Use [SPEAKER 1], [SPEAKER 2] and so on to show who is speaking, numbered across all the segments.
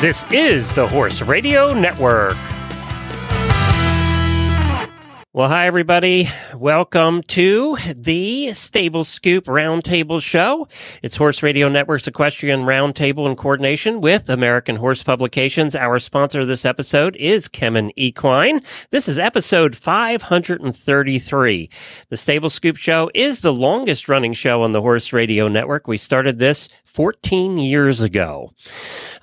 [SPEAKER 1] This is the Horse Radio Network. Well, hi, everybody. Welcome to the Stable Scoop Roundtable Show. It's Horse Radio Network's Equestrian Roundtable in coordination with American Horse Publications. Our sponsor of this episode is Kemin Equine. This is episode 533. The Stable Scoop Show is the longest running show on the Horse Radio Network. We started this 14 years ago.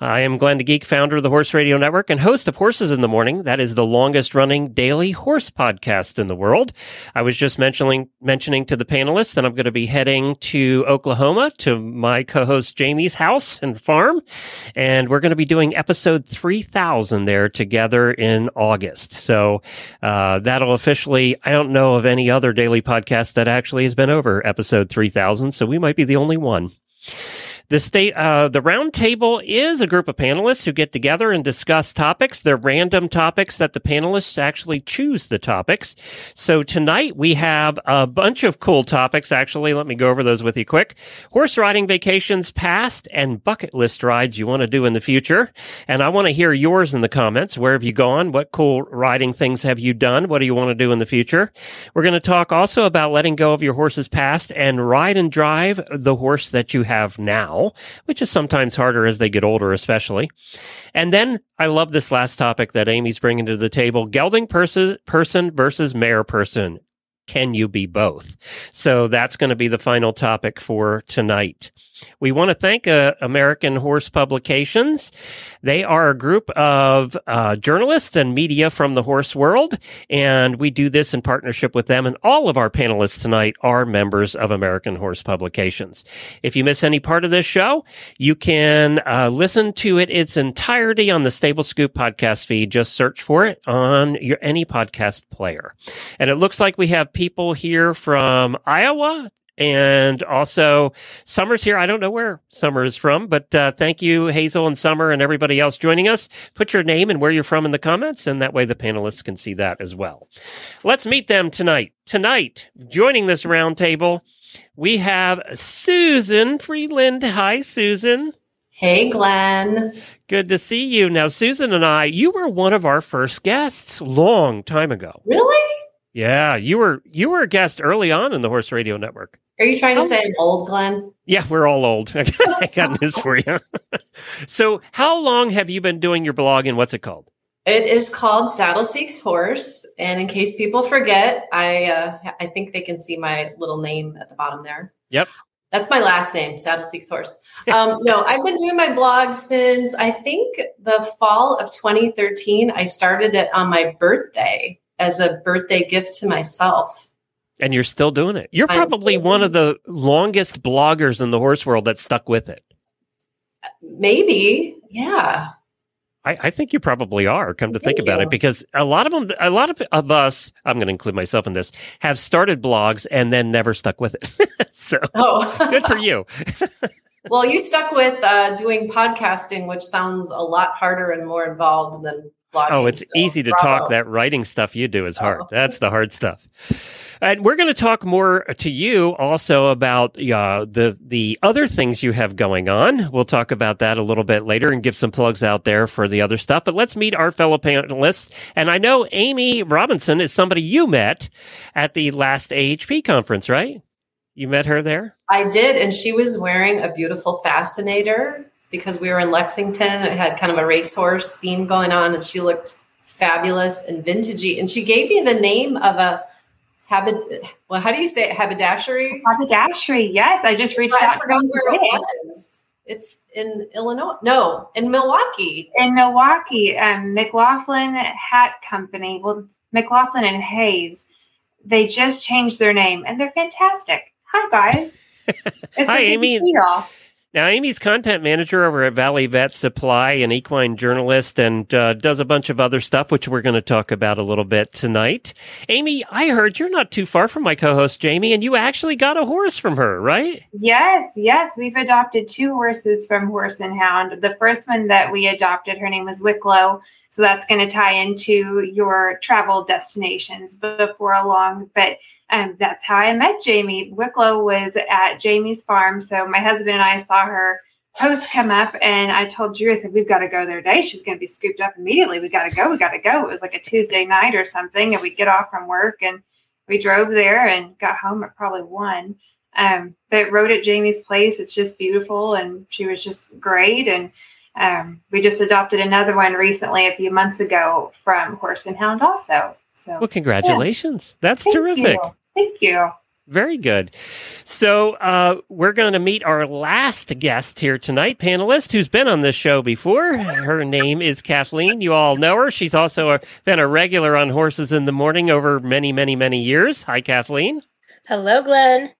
[SPEAKER 1] I am Glenn Geek, founder of the Horse Radio Network and host of Horses in the Morning. That is the longest running daily horse podcast in the world. I was just mentioning mentioning to the panelists that I'm going to be heading to Oklahoma to my co-host Jamie's house and farm, and we're going to be doing episode 3000 there together in August. So uh, that'll officially. I don't know of any other daily podcast that actually has been over episode 3000, so we might be the only one. The state, uh, the roundtable is a group of panelists who get together and discuss topics. They're random topics that the panelists actually choose the topics. So tonight we have a bunch of cool topics. Actually, let me go over those with you quick. Horse riding vacations past and bucket list rides you want to do in the future. And I want to hear yours in the comments. Where have you gone? What cool riding things have you done? What do you want to do in the future? We're going to talk also about letting go of your horse's past and ride and drive the horse that you have now which is sometimes harder as they get older, especially. And then I love this last topic that Aimee's bringing to the table gelding person, person versus mare person. Can you be both? So that's going to be the final topic for tonight. We want to thank uh, American Horse Publications. They are a group of uh, journalists and media from the horse world, and we do this in partnership with them. And all of our panelists tonight are members of American Horse Publications. If you miss any part of this show, you can uh, listen to it its entirety on the Stable Scoop podcast feed. Just search for it on your any podcast player. And it looks like we have people here from Iowa, and also, Summer's here. I don't know where Summer is from, but uh, thank you, Hazel and Summer, and everybody else joining us. Put your name and where you're from in the comments, and that way the panelists can see that as well. Let's meet them tonight. Tonight, joining this roundtable, we have Susan Friedland. Hi, Susan.
[SPEAKER 2] Hey, Glenn.
[SPEAKER 1] Good to see you. Now, Susan and I, you were one of our first guests long time ago.
[SPEAKER 2] Really?
[SPEAKER 1] Yeah, you were you were a guest early on in the Horse Radio Network.
[SPEAKER 2] Are you trying to say I'm old, Glenn?
[SPEAKER 1] Yeah, we're all old. I got news for you. so, how long have you been doing your blog, and what's it called?
[SPEAKER 2] It is called Saddle Seeks Horse. And in case people forget, I uh, I think they can see my little name at the bottom there.
[SPEAKER 1] Yep.
[SPEAKER 2] That's my last name, Saddle Seeks Horse. Um, no, I've been doing my blog since I think the fall of 2013. I started it on my birthday as a birthday gift to myself.
[SPEAKER 1] And you're still doing it. You're probably one of the longest bloggers in the horse world that stuck with it.
[SPEAKER 2] Maybe. Yeah.
[SPEAKER 1] I, I think you probably are. Come to Thank think about you. it, because a lot of them, a lot of, of us, I'm going to include myself in this, have started blogs and then never stuck with it. so oh. good for you.
[SPEAKER 2] well, you stuck with uh, doing podcasting, which sounds a lot harder and more involved than blogging.
[SPEAKER 1] Oh, it's so easy to bravo. talk. That writing stuff you do is hard. Oh. That's the hard stuff. And we're going to talk more to you also about uh, the the other things you have going on. We'll talk about that a little bit later and give some plugs out there for the other stuff. But let's meet our fellow panelists. And I know Aimee Robinson is somebody you met at the last AHP conference, right? You met her there?
[SPEAKER 2] I did, and she was wearing a beautiful fascinator because we were in Lexington. It had kind of a racehorse theme going on, and she looked fabulous and vintagey. And she gave me the name of a habit. Well, how do you say it? Haberdashery.
[SPEAKER 3] Haberdashery. Yes, I just reached out
[SPEAKER 2] to them. Where it was. It's in Illinois. No, in Milwaukee.
[SPEAKER 3] In Milwaukee, um, McLaughlin Hat Company. Well, McLaughlin and Hayes. They just changed their name, and they're fantastic. Hi, guys.
[SPEAKER 1] Hi, Aimee. Now, Aimee's content manager over at Valley Vet Supply, an equine journalist, and uh, does a bunch of other stuff, which we're going to talk about a little bit tonight. Aimee, I heard you're not too far from my co host, Jamie, and you actually got a horse from her, right?
[SPEAKER 3] Yes, yes. We've adopted two horses from Horse and Hound. The first one that we adopted, her name was Wicklow. So that's going to tie into your travel destinations before long. But um, that's how I met Jamie. Wicklow was at Jamie's farm. So my husband and I saw her post come up and I told Drew, I said, we've got to go there today. She's going to be scooped up immediately. We got to go. We got to go. It was like a Tuesday night or something. And we get off from work and we drove there and got home at probably one. Um, but rode at Jamie's place. It's just beautiful. And she was just great. And um, we just adopted another one recently a few months ago from Horse and Hound also. So,
[SPEAKER 1] well, congratulations. Yeah. That's
[SPEAKER 3] Thank
[SPEAKER 1] terrific.
[SPEAKER 3] You. Thank you.
[SPEAKER 1] Very good. So uh, we're going to meet our last guest here tonight, panelist who's been on this show before. Her name is Kathleen. You all know her. She's also a, been a regular on Horses in the Morning over many, many, many years. Hi, Kathleen.
[SPEAKER 4] Hello, Glenn.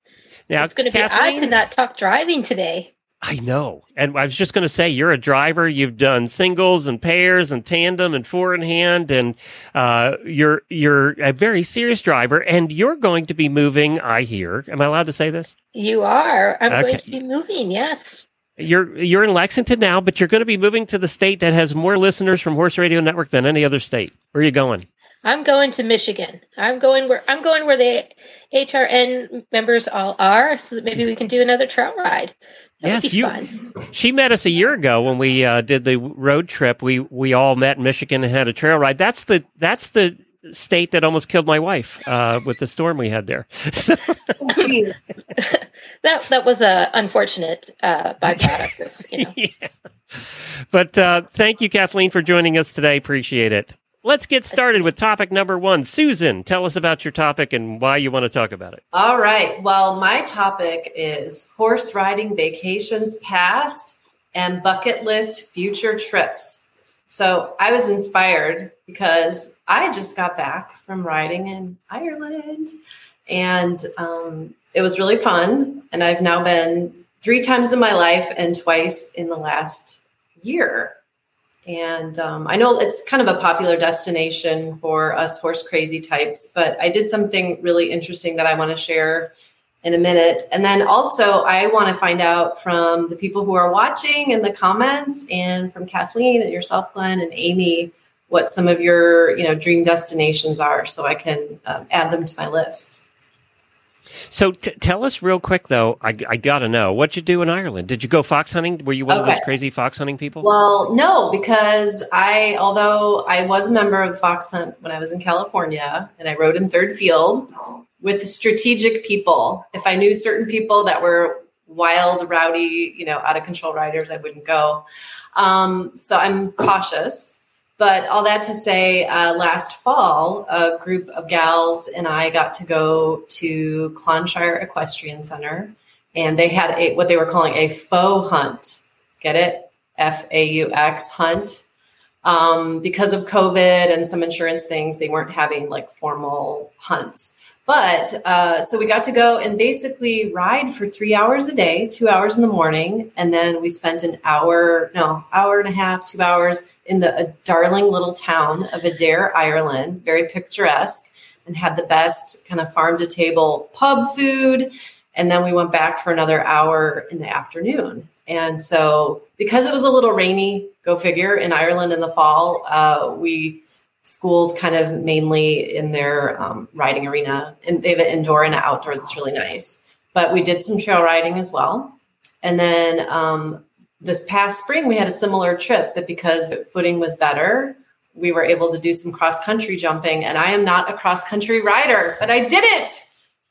[SPEAKER 1] Now
[SPEAKER 4] it's going to be odd to not talk driving today.
[SPEAKER 1] I know. And I was just going to say, you're a driver. You've done singles and pairs and tandem and four in hand, and uh, you're you're a very serious driver. And you're going to be moving. I hear. Am I allowed to say this?
[SPEAKER 4] You are. I'm okay. going to be moving. Yes.
[SPEAKER 1] You're you're in Lexington now, but you're going to be moving to the state that has more listeners from Horse Radio Network than any other state. Where are you going?
[SPEAKER 4] I'm going to Michigan. I'm going where I'm going where the HRN members all are, so that maybe we can do another trail ride.
[SPEAKER 1] That yes, you. Fun. She met us a year ago when we uh, did the road trip. We we all met in Michigan and had a trail ride. That's the that's the state that almost killed my wife uh, with the storm we had there. So.
[SPEAKER 4] that that was a unfortunate uh, byproduct. Of, you know. yeah.
[SPEAKER 1] But uh, thank you, Kathleen, for joining us today. Appreciate it. Let's get started with topic number one. Susan, tell us about your topic and why you want to talk about it.
[SPEAKER 2] All right. Well, my topic is horse riding vacations past and bucket list future trips. So I was inspired because I just got back from riding in Ireland and um, it was really fun. And I've now been three times in my life and twice in the last year. And um, I know it's kind of a popular destination for us horse crazy types, but I did something really interesting that I want to share in a minute. And then also, I want to find out from the people who are watching in the comments and from Kathleen and yourself, Glenn, and Aimee, what some of your you know dream destinations are so I can um, add them to my list.
[SPEAKER 1] So t- tell us real quick, though. I, I got to know what you do in Ireland. Did you go fox hunting? Were you one okay. of those crazy fox hunting people?
[SPEAKER 2] Well, no, because I, although I was a member of the fox hunt when I was in California, and I rode in third field with strategic people. If I knew certain people that were wild, rowdy, you know, out of control riders, I wouldn't go. Um, so I'm cautious. But all that to say, uh, last fall, a group of gals and I got to go to Clonshire Equestrian Center, and they had a what they were calling a faux hunt. Get it? F A U X hunt. Um, because of COVID and some insurance things, they weren't having like formal hunts. But uh, so we got to go and basically ride for three hours a day, two hours in the morning, and then we spent an hour, no, hour and a half, two hours in the a darling little town of Adare, Ireland, very picturesque, and had the best kind of farm to table pub food. And then we went back for another hour in the afternoon. And so, because it was a little rainy, go figure, in Ireland in the fall, uh, we schooled kind of mainly in their um, riding arena. And they have an indoor and an outdoor that's really nice. But we did some trail riding as well. And then um, this past spring, we had a similar trip, but because footing was better, we were able to do some cross country jumping. And I am not a cross country rider, but I did it.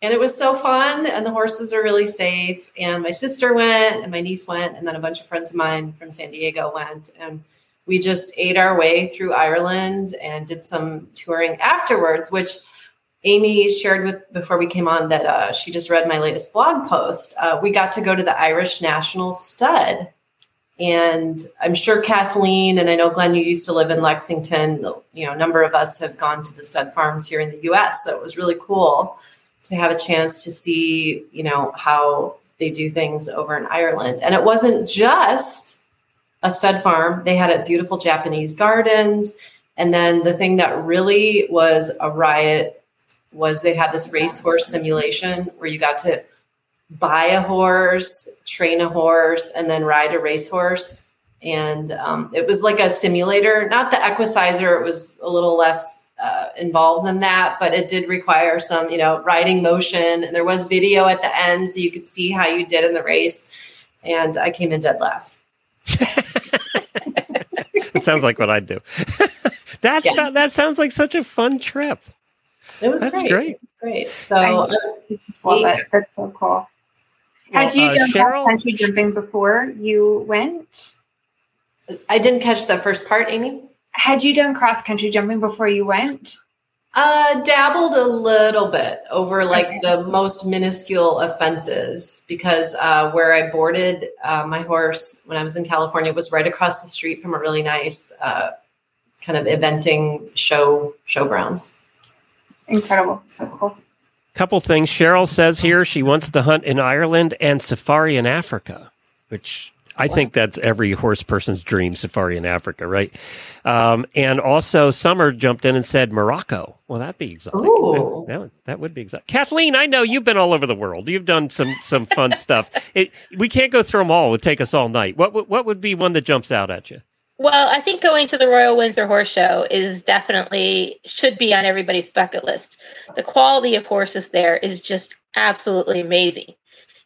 [SPEAKER 2] And it was so fun. And the horses are really safe. And my sister went, and my niece went, and then a bunch of friends of mine from San Diego went. And we just ate our way through Ireland and did some touring afterwards, which Amy shared with before we came on that uh, she just read my latest blog post. Uh, we got to go to the Irish National Stud. And I'm sure Kathleen and I know Glenn, you used to live in Lexington. You know, a number of us have gone to the stud farms here in the US. So it was really cool to have a chance to see, you know, how they do things over in Ireland. And it wasn't just a stud farm. They had a beautiful Japanese gardens. And then the thing that really was a riot was they had this racehorse simulation where you got to buy a horse, train a horse, and then ride a racehorse. And um, it was like a simulator, not the Equicizer. It was a little less uh, involved than that, but it did require some, you know, riding motion. And there was video at the end, so you could see how you did in the race and I came in dead last.
[SPEAKER 1] It sounds like what I'd do. That's yeah. that sounds like such a fun trip.
[SPEAKER 2] It was
[SPEAKER 1] That's
[SPEAKER 2] great.
[SPEAKER 1] great.
[SPEAKER 2] Great. So I
[SPEAKER 3] just love it. That's so cool. Had you uh, done Cheryl, country jumping before you went?
[SPEAKER 2] I didn't catch the first part, Aimee.
[SPEAKER 3] Had you done cross country jumping before you went?
[SPEAKER 2] Uh, dabbled a little bit over like okay. the most minuscule offenses because uh, where I boarded uh, my horse when I was in California was right across the street from a really nice uh, kind of eventing show showgrounds.
[SPEAKER 3] Incredible, so cool.
[SPEAKER 1] Couple things. Cheryl says here she wants to hunt in Ireland and safari in Africa, which I think that's every horse person's dream safari in Africa, right? Um, and also, Summer jumped in and said Morocco. Well, that'd be exotic. That, that, would, that, would be exotic. Kathleen, I know you've been all over the world. You've done some some fun stuff. It, we can't go through them all. It would take us all night. What what would be one that jumps out at you?
[SPEAKER 4] Well, I think going to the Royal Windsor Horse Show is definitely should be on everybody's bucket list. The quality of horses there is just absolutely amazing,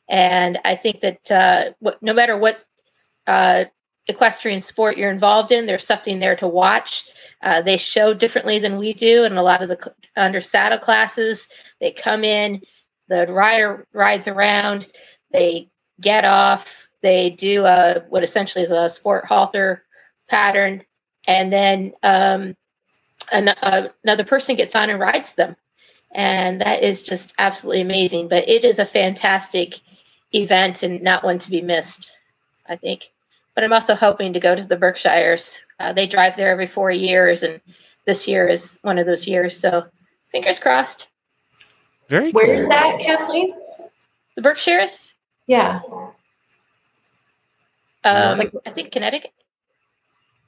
[SPEAKER 4] and I think that uh, what, no matter what uh, equestrian sport you're involved in, there's something there to watch. Uh, they show differently than we do, and a lot of the under saddle classes they come in, the rider rides around, they get off, they do a what essentially is a sport halter pattern, and then um, an, uh, another person gets on and rides them. And that is just absolutely amazing. But it is a fantastic event and not one to be missed, I think. But I'm also hoping to go to the Berkshires. Uh, they drive there every four years, and this year is one of those years. So fingers crossed.
[SPEAKER 1] Very
[SPEAKER 2] Where's that, Kathleen?
[SPEAKER 4] The Berkshires?
[SPEAKER 2] Yeah.
[SPEAKER 4] Um, like, I think Connecticut.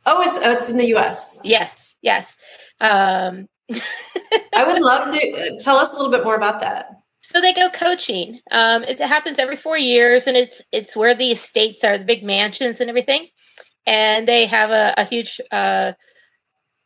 [SPEAKER 2] Oh, it's oh, it's in the U.S.
[SPEAKER 4] Yes, yes. Um,
[SPEAKER 2] I would love to tell us a little bit more about that.
[SPEAKER 4] So they go coaching. Um, it happens every four years, and it's it's where the estates are, the big mansions and everything, and they have a, a huge uh,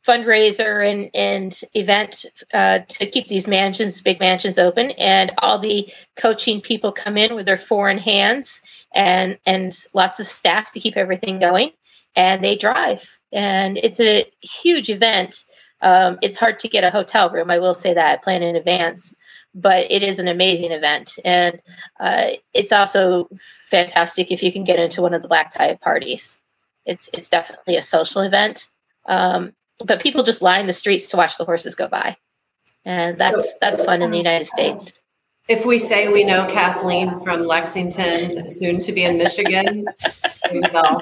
[SPEAKER 4] fundraiser and and event uh, to keep these mansions, big mansions, open. And all the coaching people come in with their four in hands and and lots of staff to keep everything going and they drive. And it's a huge event. Um, it's hard to get a hotel room. I will say that. Plan in advance, but it is an amazing event, and uh, it's also fantastic if you can get into one of the black tie parties. It's it's definitely a social event, um, but people just line the streets to watch the horses go by, and that's that's fun in the United States.
[SPEAKER 2] If we say we know Kathleen from Lexington, soon to be in Michigan,
[SPEAKER 4] uh,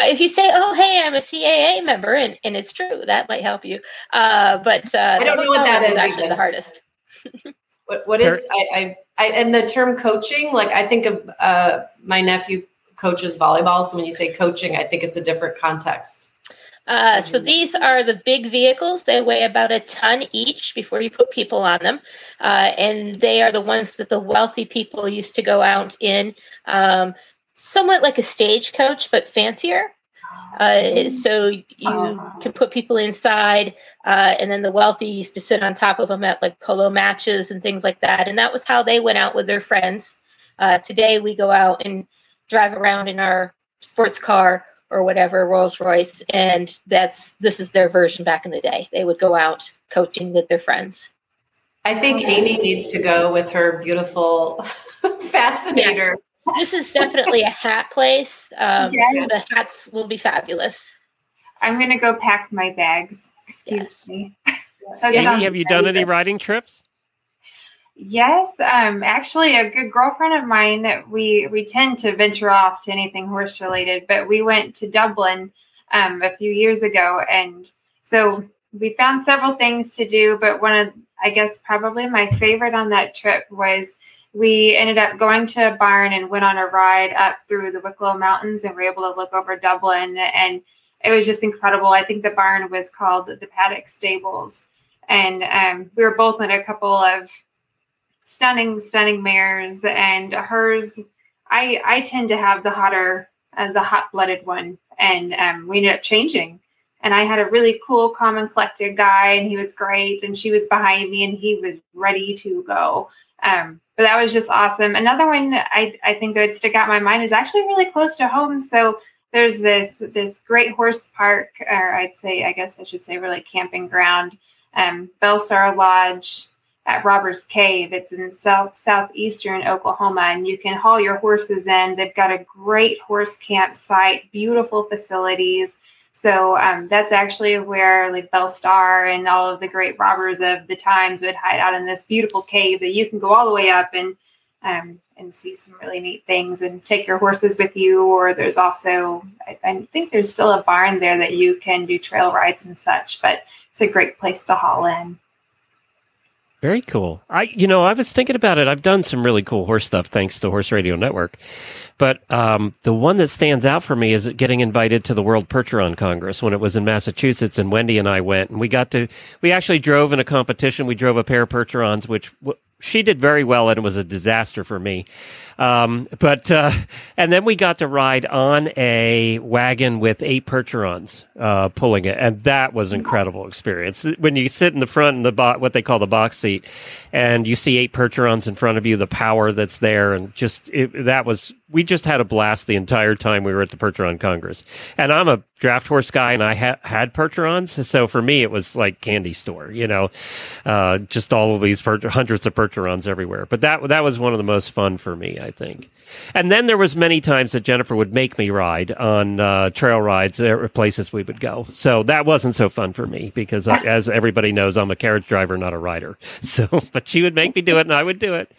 [SPEAKER 4] if you say, "Oh, hey, I'm a CAA member," and, and it's true, that might help you. Uh, but uh,
[SPEAKER 2] I don't know what that is.
[SPEAKER 4] Actually, the hardest.
[SPEAKER 2] What what is I, I, I and the term coaching? Like I think of uh, my nephew coaches volleyball, so when you say coaching, I think it's a different context.
[SPEAKER 4] Uh, so these are the big vehicles. They weigh about a ton each before you put people on them, uh, and they are the ones that the wealthy people used to go out in, um, somewhat like a stagecoach but fancier. Uh, so you can put people inside, uh, and then the wealthy used to sit on top of them at like polo matches and things like that. And that was how they went out with their friends. Uh, today we go out and drive around in our sports car or whatever Rolls Royce, and that's this is their version back in the day. They would go out coaching with their friends.
[SPEAKER 2] I think Aimee needs to go with her beautiful fascinator.
[SPEAKER 4] Yeah. This is definitely a hat place. Um, yes. The hats will be fabulous.
[SPEAKER 3] I'm going to go pack my bags. Excuse yes. me.
[SPEAKER 1] Aimee, have you done any riding trips?
[SPEAKER 3] Yes, um, actually, a good girlfriend of mine. We we tend to venture off to anything horse related, but we went to Dublin um, a few years ago, and so we found several things to do. But one of, I guess, probably my favorite on that trip was we ended up going to a barn and went on a ride up through the Wicklow Mountains, and were able to look over Dublin, and it was just incredible. I think the barn was called the Paddock Stables, and um, we were both in a couple of stunning, stunning mares, and hers. I I tend to have the hotter, uh, the hot blooded one, and um, we ended up changing. And I had a really cool, calm and collected guy, and he was great. And she was behind me, and he was ready to go. Um, but that was just awesome. Another one I, I think that would stick out in my mind is actually really close to home. So there's this this great horse park, or I'd say, I guess I should say, really camping ground, um, Belle Starr Lodge at Robbers Cave. It's in south southeastern Oklahoma, and you can haul your horses in. They've got a great horse campsite, beautiful facilities. So um, that's actually where like Belle Starr and all of the great robbers of the times would hide out in this beautiful cave that you can go all the way up and um, and see some really neat things and take your horses with you. Or there's also I, I think there's still a barn there that you can do trail rides and such. But it's a great place to haul in.
[SPEAKER 1] Very cool. I, you know, I was thinking about it. I've done some really cool horse stuff thanks to Horse Radio Network, but um, the one that stands out for me is getting invited to the World Percheron Congress when it was in Massachusetts, and Wendy and I went, and we got to. We actually drove in a competition. We drove a pair of Percherons, which w- she did very well, and it was a disaster for me. Um, but uh, and then we got to ride on a wagon with eight Percherons uh, pulling it, and that was an incredible experience. When you sit in the front in the bo- what they call the box seat, and you see eight Percherons in front of you, the power that's there, and just it, that was we just had a blast the entire time we were at the Percheron Congress. And I'm a draft horse guy, and I ha- had Percherons, so for me it was like candy store, you know, uh, just all of these per- hundreds of Percherons everywhere. But that that was one of the most fun for me, I think. And then there was many times that Jennifer would make me ride on uh, trail rides or places we would go. So that wasn't so fun for me because, I, as everybody knows, I'm a carriage driver, not a rider. So, but she would make me do it, and I would do it.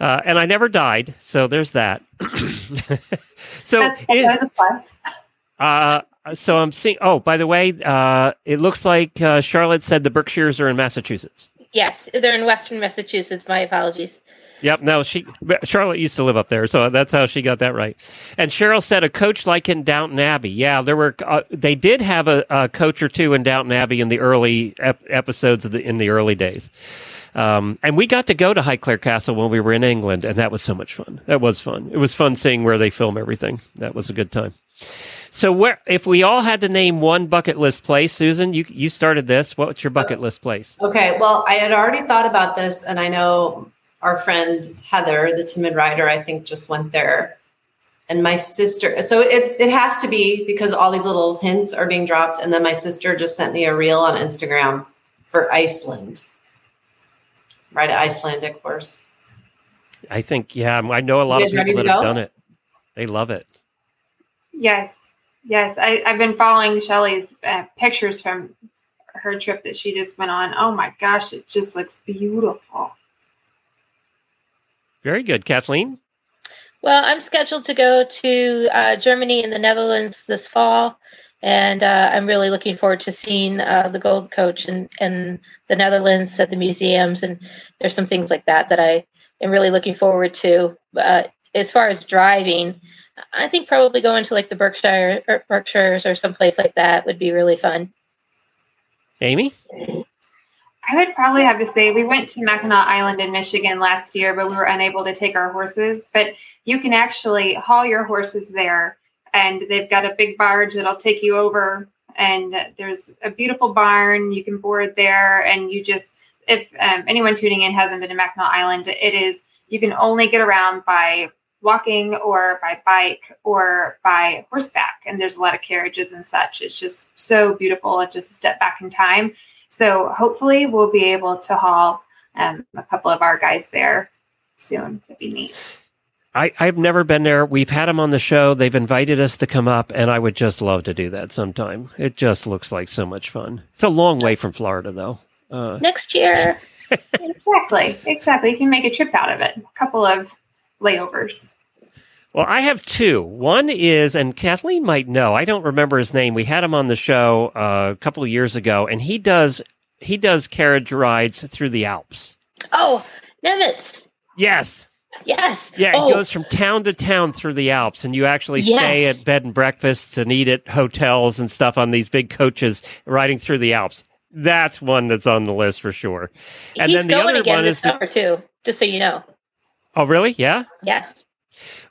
[SPEAKER 1] Uh, and I never died, so there's that. so
[SPEAKER 3] That's, that was a plus.
[SPEAKER 1] Uh, so I'm seeing. Oh, by the way, uh, it looks like uh, Charlotte said the Berkshires are in Massachusetts.
[SPEAKER 4] Yes, they're in Western Massachusetts. My apologies.
[SPEAKER 1] Yep. No, she Charlotte used to live up there, so that's how she got that right. And Cheryl said a coach like in Downton Abbey. Yeah, there were. Uh, they did have a, a, coach or two in Downton Abbey in the early ep- episodes the, in the early days. Um, and we got to go to Highclere Castle when we were in England, and that was so much fun. That was fun. It was fun seeing where they film everything. That was a good time. So, where if we all had to name one bucket list place, Susan, you you started this. What's your bucket list place?
[SPEAKER 2] Okay, well, I had already thought about this, and I know our friend Heather, the timid rider, I think just went there. And my sister, so it, it has to be because all these little hints are being dropped. And then my sister just sent me a reel on Instagram for Iceland. Ride an Icelandic horse.
[SPEAKER 1] I think, yeah, I know a lot of people that have done it. They love it.
[SPEAKER 3] Yes. Yes. I, have been following Shelly's uh, pictures from her trip that she just went on. Oh my gosh, it just looks beautiful.
[SPEAKER 1] Very good. Kathleen?
[SPEAKER 4] Well, I'm scheduled to go to uh, Germany and the Netherlands this fall. And uh, I'm really looking forward to seeing uh, the Gold Coach and, and the Netherlands at the museums. And there's some things like that that I am really looking forward to. Uh, as far as driving, I think probably going to like the Berkshire or Berkshires or someplace like that would be really fun.
[SPEAKER 1] Aimee?
[SPEAKER 3] I would probably have to say we went to Mackinac Island in Michigan last year, but we were unable to take our horses. But you can actually haul your horses there, and they've got a big barge that'll take you over. And there's a beautiful barn you can board there, and you just if um, anyone tuning in hasn't been to Mackinac Island, it is you can only get around by walking or by bike or by horseback, and there's a lot of carriages and such. It's just so beautiful. It's just a step back in time so hopefully we'll be able to haul um, a couple of our guys there soon. It'd be neat.
[SPEAKER 1] I, I've never been there. We've had them on the show. They've invited us to come up, and I would just love to do that sometime. It just looks like so much fun. It's a long way from Florida, though.
[SPEAKER 4] Uh, Next year.
[SPEAKER 3] exactly. Exactly. You can make a trip out of it. A couple of layovers.
[SPEAKER 1] Well, I have two. One is, and Kathleen might know. I don't remember his name. We had him on the show uh, a couple of years ago, and he does he does carriage rides through the Alps.
[SPEAKER 4] Oh, Nevitz.
[SPEAKER 1] Yes.
[SPEAKER 4] Yes.
[SPEAKER 1] Yeah,
[SPEAKER 4] oh.
[SPEAKER 1] it goes from town to town through the Alps, and you actually
[SPEAKER 4] yes.
[SPEAKER 1] stay at bed and breakfasts and eat at hotels and stuff on these big coaches riding through the Alps. That's one that's on the list for sure.
[SPEAKER 4] And He's then the going other again one this is summer the... too. Just so you know.
[SPEAKER 1] Oh, really? Yeah.
[SPEAKER 4] Yes.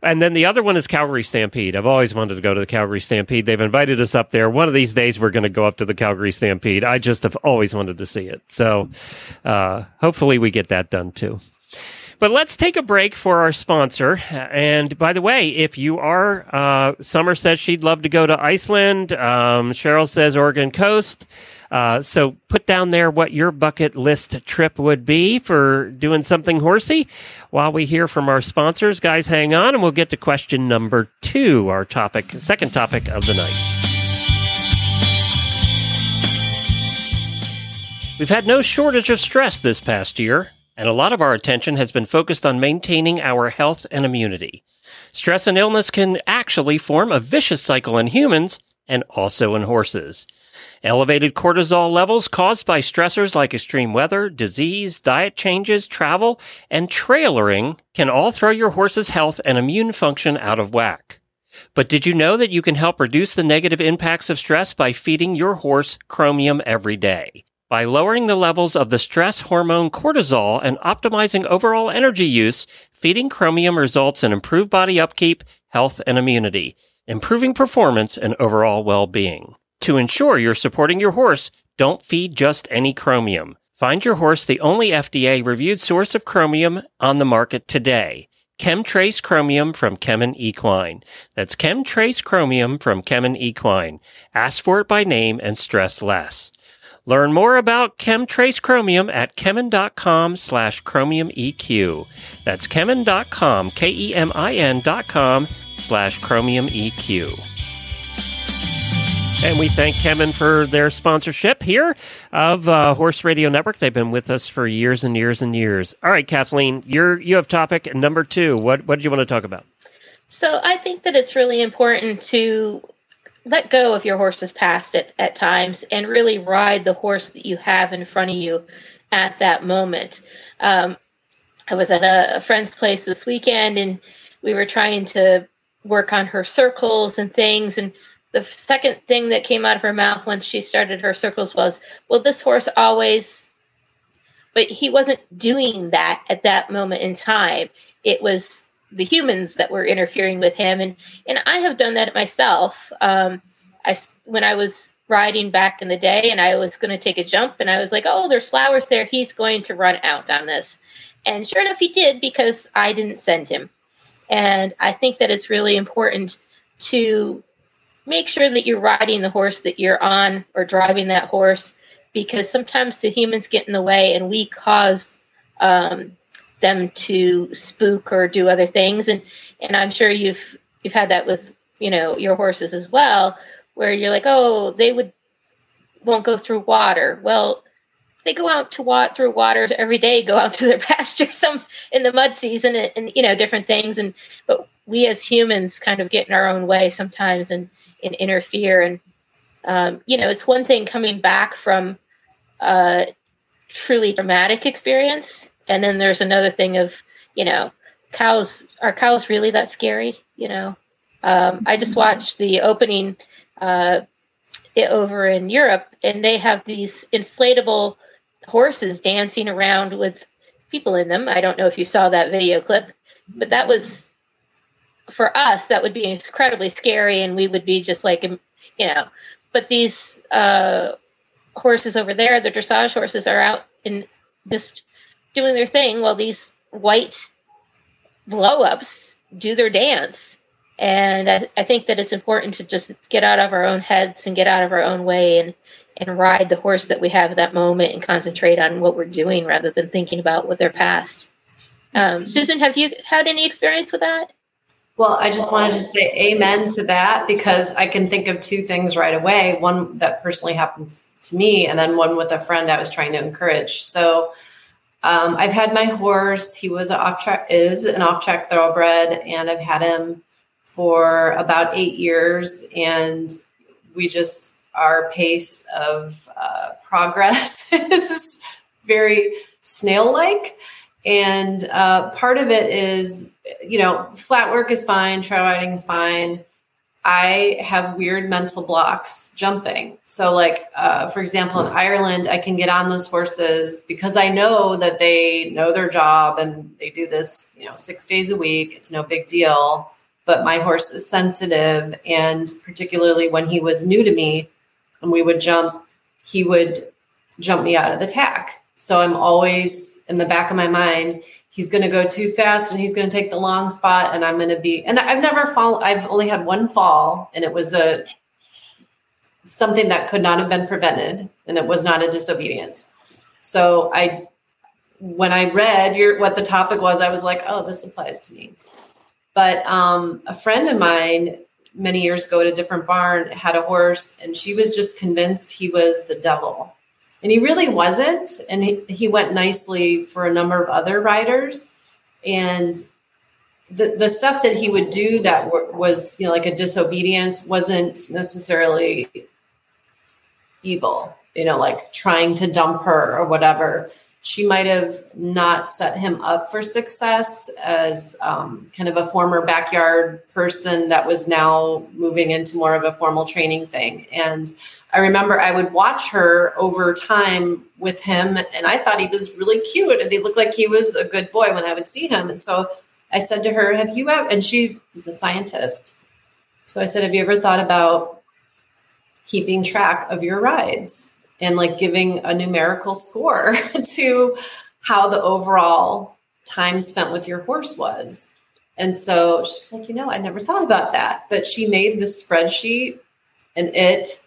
[SPEAKER 1] And then the other one is Calgary Stampede. I've always wanted to go to the Calgary Stampede. They've invited us up there. One of these days, we're going to go up to the Calgary Stampede. I just have always wanted to see it. So uh, hopefully, we get that done too. But let's take a break for our sponsor. And by the way, if you are, uh, Summer says she'd love to go to Iceland. Um, Cheryl says Oregon Coast. Uh, so put down there what your bucket list trip would be for doing something horsey while we hear from our sponsors. Guys, hang on and we'll get to question number two, our topic, second topic of the night. We've had no shortage of stress this past year, and a lot of our attention has been focused on maintaining our health and immunity. Stress and illness can actually form a vicious cycle in humans and also in horses. Elevated cortisol levels caused by stressors like extreme weather, disease, diet changes, travel, and trailering can all throw your horse's health and immune function out of whack. But did you know that you can help reduce the negative impacts of stress by feeding your horse chromium every day? By lowering the levels of the stress hormone cortisol and optimizing overall energy use, feeding chromium results in improved body upkeep, health, and immunity, improving performance and overall well being. To ensure you're supporting your horse, don't feed just any chromium. Find your horse the only FDA reviewed source of chromium on the market today. KemTRACE Chromium from Kemin Equine. That's KemTRACE Chromium from Kemin Equine. Ask for it by name and stress less. Learn more about KemTRACE Chromium at kemin.com slash chromium EQ. That's kemin.com, K-E-M-I-N dot com slash chromium EQ. And we thank Kemin for their sponsorship here of uh, Horse Radio Network. They've been with us for years and years and years. All right, Kathleen, you're you have topic number two. What what did you want to talk about?
[SPEAKER 4] So I think that it's really important to let go of your horse's past at, at times and really ride the horse that you have in front of you at that moment. Um, I was at a, a friend's place this weekend and we were trying to work on her circles and things and the second thing that came out of her mouth when she started her circles was, well, this horse always, but he wasn't doing that at that moment in time. It was the humans that were interfering with him. And, and I have done that myself. Um, I, when I was riding back in the day and I was going to take a jump and I was like, oh, there's flowers there. He's going to run out on this. And sure enough, he did because I didn't send him. And I think that it's really important to make sure that you're riding the horse that you're on or driving that horse because sometimes the humans get in the way and we cause um, them to spook or do other things. And and I'm sure you've you've had that with you know your horses as well where you're like oh they would won't go through water. Well they go out to walk through water every day go out to their pasture some in the mud season and, and you know different things. And but we as humans kind of get in our own way sometimes and and interfere. And um, you know, it's one thing coming back from a truly dramatic experience, and then there's another thing of you know, cows are cows really that scary? You know, um, I just watched the opening uh, over in Europe, and they have these inflatable horses dancing around with people in them. I don't know if you saw that video clip, but that was for us that would be incredibly scary and we would be just like you know but these uh, horses over there the dressage horses are out in just doing their thing while these white blow-ups do their dance and I, I, think that it's important to just get out of our own heads and get out of our own way and and ride the horse that we have at that moment and concentrate on what we're doing rather than thinking about what their past um, susan have you had any experience with that
[SPEAKER 2] well, I just wanted to say amen to that because I can think of two things right away. One that personally happened to me, and then one with a friend I was trying to encourage. So um, I've had my horse. He was an off track, is an off track thoroughbred, and I've had him for about eight years. And we just, our pace of uh, progress is very snail like. And uh, part of it is you know, flat work is fine, trail riding is fine. I have weird mental blocks jumping. So, like, uh, for example, in Ireland, I can get on those horses because I know that they know their job and they do this, you know, six days a week. It's no big deal. But my horse is sensitive. And particularly when he was new to me and we would jump, he would jump me out of the tack. So I'm always in the back of my mind, he's going to go too fast and he's going to take the long spot and I'm going to be and I've never fallen I've only had one fall and it was a something that could not have been prevented and it was not a disobedience. So I when I read your what the topic was I was like, "Oh, this applies to me." But um, a friend of mine many years ago at a different barn had a horse and she was just convinced he was the devil and he really wasn't and he, he went nicely for a number of other riders and the, the stuff that he would do that w- was you know like a disobedience wasn't necessarily evil you know like trying to dump her or whatever she might have not set him up for success as um, kind of a former backyard person that was now moving into more of a formal training thing. And I remember I would watch her over time with him, and I thought he was really cute and he looked like he was a good boy when I would see him. And so I said to her, Have you ever, and she was a scientist. So I said, Have you ever thought about keeping track of your rides? and like giving a numerical score to how the overall time spent with your horse was. And so she's like, you know, I never thought about that. But she made this spreadsheet and it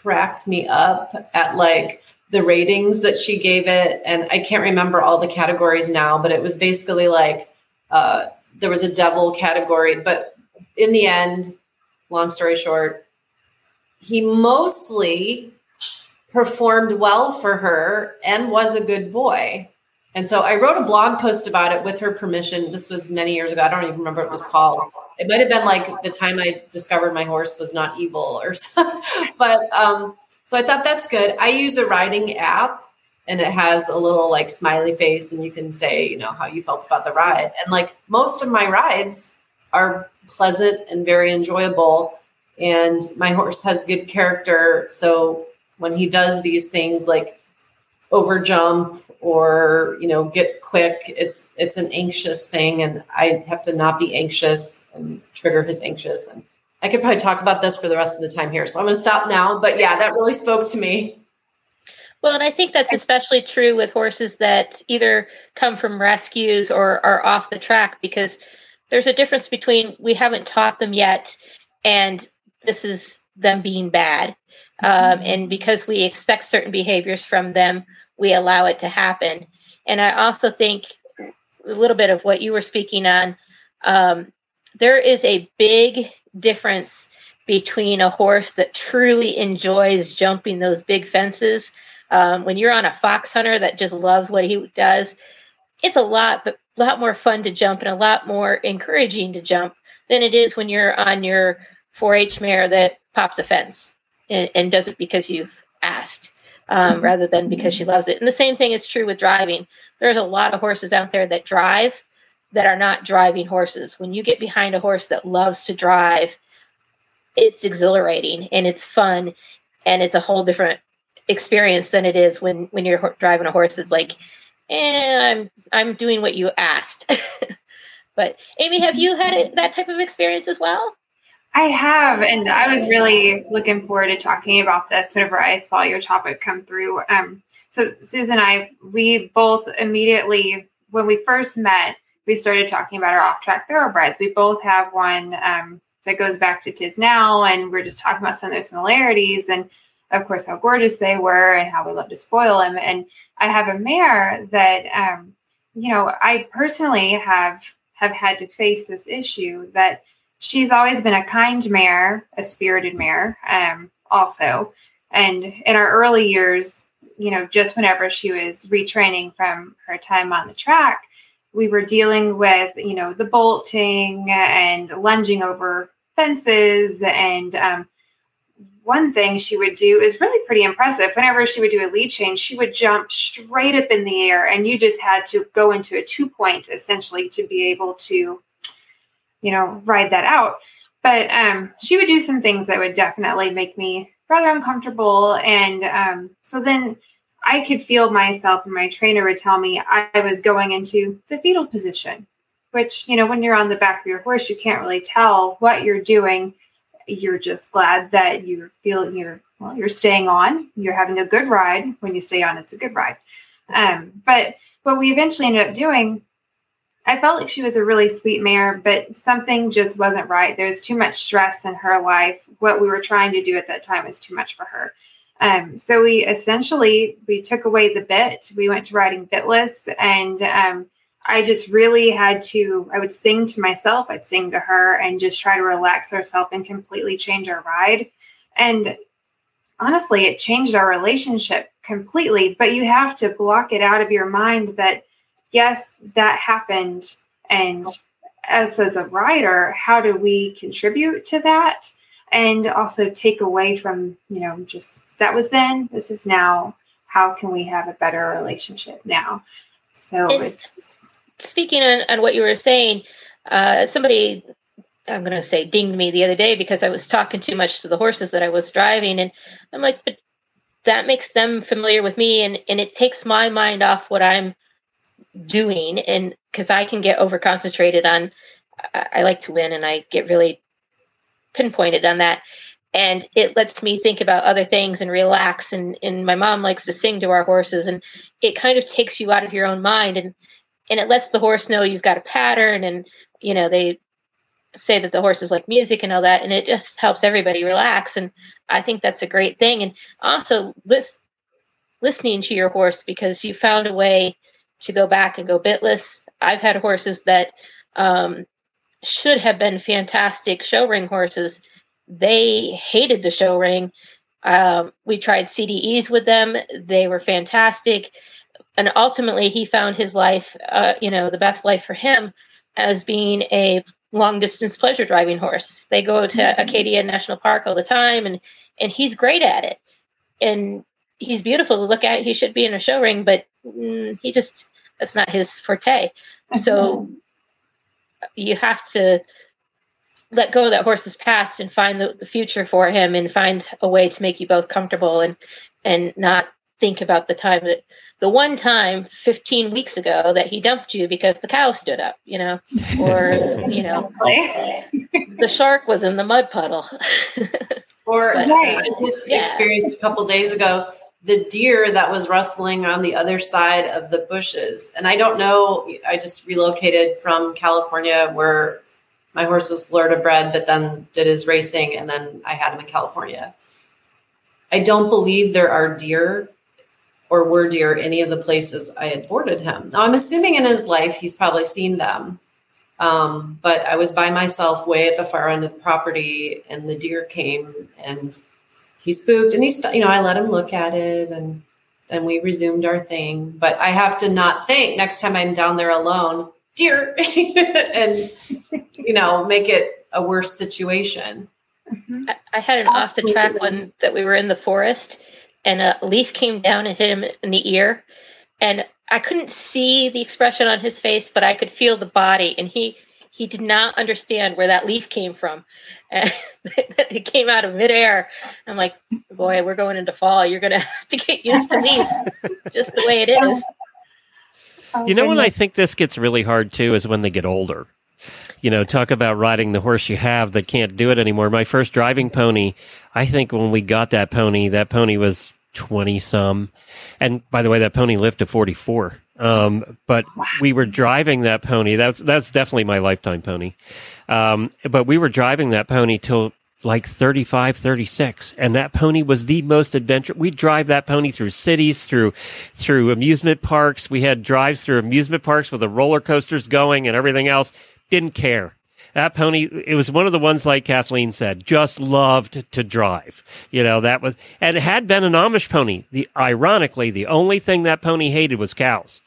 [SPEAKER 2] cracked me up at like the ratings that she gave it. And I can't remember all the categories now, but it was basically like uh, there was a devil category. But in the end, long story short, he mostly performed well for her and was a good boy. And so I wrote a blog post about it with her permission. This was many years ago. I don't even remember what it was called. It might have been like the time I discovered my horse was not evil or something. but um, so I thought that's good. I use a riding app and it has a little like smiley face and you can say, you know, how you felt about the ride. And like most of my rides are pleasant and very enjoyable. And my horse has good character. So when he does these things like over jump or you know get quick. It's it's an anxious thing and i have to not be anxious and trigger his anxious. And i could probably talk about this for the rest of the time here. So i'm going to stop now but yeah that really spoke to me.
[SPEAKER 4] Well and i think that's especially true with horses that either come from rescues or are off the track because there's a difference between we haven't taught them yet and this is them being bad. Um, and because we expect certain behaviors from them, we allow it to happen. And I also think a little bit of what you were speaking on. Um, there is a big difference between a horse that truly enjoys jumping those big fences. Um, when you're on a fox hunter that just loves what he does, it's a lot, but a lot more fun to jump and a lot more encouraging to jump than it is when you're on your 4-H mare that pops a fence and, and does it because you've asked um, mm-hmm. rather than because she loves it. And the same thing is true with driving. There's a lot of horses out there that drive that are not driving horses. When you get behind a horse that loves to drive, it's exhilarating and it's fun and it's a whole different experience than it is when when you're driving a horse. It's like, eh, I'm I'm doing what you asked. but Aimee, have you had that type of experience as well?
[SPEAKER 3] I have, and I was really looking forward to talking about this whenever I saw your topic come through. Um, so Susan and I, we both immediately, when we first met, we started talking about our off-track thoroughbreds. We both have one um, that goes back to Tiznow, and we're just talking about some of their similarities, and of course how gorgeous they were, and how we love to spoil them. And I have a mare that, um, you know, I personally have have had to face this issue that she's always been a kind mare, a spirited mare, um, also. And in our early years, you know, just whenever she was retraining from her time on the track, we were dealing with, you know, the bolting and lunging over fences. And um, one thing she would do is really pretty impressive. Whenever she would do a lead change, she would jump straight up in the air, and you just had to go into a two point essentially to be able to you know, ride that out. But um, she would do some things that would definitely make me rather uncomfortable. And um, so then I could feel myself, and my trainer would tell me I was going into the fetal position, which, you know, when you're on the back of your horse, you can't really tell what you're doing. You're just glad that you feel you're, well, you're staying on. You're having a good ride. When you stay on, it's a good ride. Um, but what we eventually ended up doing, I felt like she was a really sweet mare, but something just wasn't right. There was too much stress in her life. What we were trying to do at that time was too much for her. Um, so we essentially we took away the bit. We went to riding bitless, and um, I just really had to. I would sing to myself. I'd sing to her, and just try to relax herself and completely change our ride. And honestly, it changed our relationship completely. But you have to block it out of your mind that yes, that happened, and as as a rider, how do we contribute to that? And also take away from you know just that was then, this is now. How can we have a better relationship now? So and it's
[SPEAKER 4] speaking on, on what you were saying, uh, somebody I'm going to say dinged me the other day because I was talking too much to the horses that I was driving. And I'm like, but that makes them familiar with me and, and it takes my mind off what I'm doing. And because I can get over concentrated on, I, I like to win and I get really pinpointed on that and it lets me think about other things and relax and and my mom likes to sing to our horses and it kind of takes you out of your own mind and and it lets the horse know you've got a pattern and you know they say that the horses like music and all that and it just helps everybody relax and i think that's a great thing and also lis- listening to your horse because you found a way to go back and go bitless i've had horses that um, should have been fantastic show ring horses they hated the show ring. Um, we tried CDEs with them; they were fantastic, and ultimately, he found his life, uh, you know, the best life for him as being a long distance pleasure driving horse. They go to mm-hmm. Acadia National Park all the time, and and he's great at it, and he's beautiful to look at. He should be in a show ring, but mm, he just that's not his forte. So mm-hmm. you have to let go of that horse's past and find the, the future for him and find a way to make you both comfortable and and not think about the time that the one time 15 weeks ago that he dumped you because the cow stood up, you know, or, you know, the shark was in the mud puddle.
[SPEAKER 2] or but, I just yeah. experienced a couple days ago the deer that was rustling on the other side of the bushes. And I don't know, I just relocated from California where my horse was Florida bred, but then did his racing, and then I had him in California. I don't believe there are deer or were deer any of the places I had boarded him. Now I'm assuming in his life he's probably seen them. Um, but I was by myself way at the far end of the property, and the deer came and he spooked, and he, st- you know, I let him look at it, and then we resumed our thing. But I have to not think next time I'm down there alone dear and you know make it a worse situation
[SPEAKER 4] mm-hmm. I, I, had an off the track one that we were in the forest and a leaf came down and hit him in the ear and i couldn't see the expression on his face but i could feel the body and he he did not understand where that leaf came from and it came out of midair i'm like boy we're going into fall you're gonna have to get used to leaves just the way it oh, is
[SPEAKER 1] Oh, you know when I think this gets really hard too is when they get older. You know, talk about riding the horse you have that can't do it anymore. My first driving pony, I think when we got that pony, that pony was 20 some. And by the way, that pony lived to 44. Um, but we were driving that pony. That's, that's definitely my lifetime pony. Um, but we were driving that pony till like 35, 36. And that pony was the most adventure. We drive that pony through cities, through, through amusement parks. We had drives through amusement parks with the roller coasters going and everything else. Didn't care. That pony, it was one of the ones, like Kathleen said, just loved to drive. You know, that was, and it had been an Amish pony. The, ironically, the only thing that pony hated was cows.